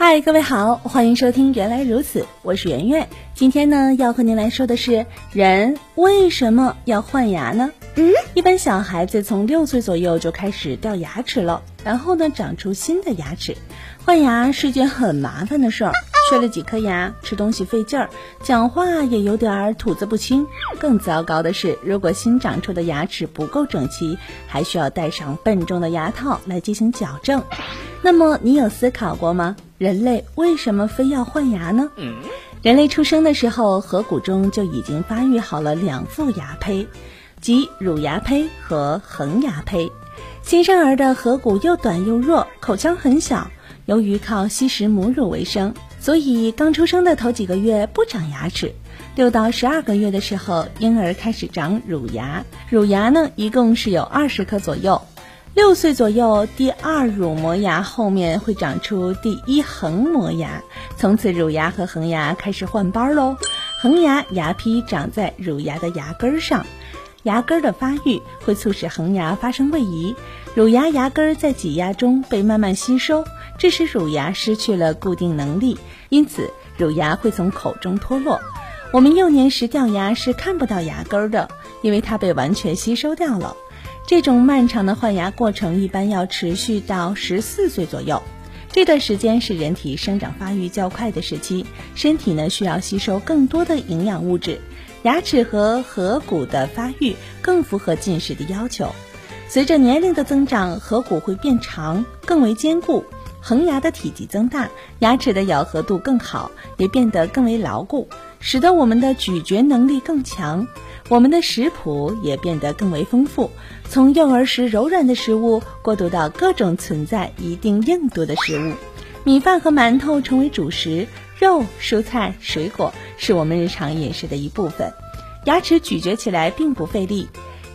嗨，各位好，欢迎收听《原来如此》，我是圆圆。今天呢，要和您来说的是，人为什么要换牙呢？嗯，一般小孩子从六岁左右就开始掉牙齿了，然后呢，长出新的牙齿。换牙是件很麻烦的事儿，缺了几颗牙，吃东西费劲儿，讲话也有点儿吐字不清。更糟糕的是，如果新长出的牙齿不够整齐，还需要戴上笨重的牙套来进行矫正。那么，你有思考过吗？人类为什么非要换牙呢？人类出生的时候，颌骨中就已经发育好了两副牙胚，即乳牙胚和恒牙胚。新生儿的颌骨又短又弱，口腔很小。由于靠吸食母乳为生，所以刚出生的头几个月不长牙齿。六到十二个月的时候，婴儿开始长乳牙。乳牙呢，一共是有二十颗左右。六岁左右，第二乳磨牙后面会长出第一恒磨牙，从此乳牙和恒牙开始换班喽。恒牙牙坯长在乳牙的牙根上，牙根的发育会促使恒牙发生位移，乳牙牙根在挤压中被慢慢吸收，这使乳牙失去了固定能力，因此乳牙会从口中脱落。我们幼年时掉牙是看不到牙根的，因为它被完全吸收掉了。这种漫长的换牙过程一般要持续到十四岁左右，这段时间是人体生长发育较快的时期，身体呢需要吸收更多的营养物质，牙齿和颌骨的发育更符合进食的要求。随着年龄的增长，颌骨会变长，更为坚固，恒牙的体积增大，牙齿的咬合度更好，也变得更为牢固，使得我们的咀嚼能力更强。我们的食谱也变得更为丰富，从幼儿时柔软的食物过渡到各种存在一定硬度的食物，米饭和馒头成为主食，肉、蔬菜、水果是我们日常饮食的一部分，牙齿咀嚼起来并不费力。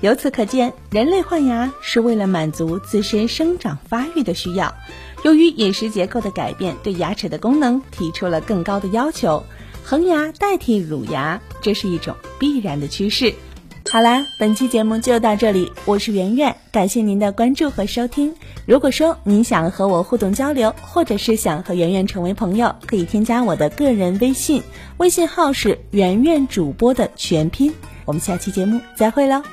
由此可见，人类换牙是为了满足自身生长发育的需要。由于饮食结构的改变，对牙齿的功能提出了更高的要求。恒牙代替乳牙，这是一种必然的趋势。好啦，本期节目就到这里，我是圆圆，感谢您的关注和收听。如果说您想和我互动交流，或者是想和圆圆成为朋友，可以添加我的个人微信，微信号是圆圆主播的全拼。我们下期节目再会喽。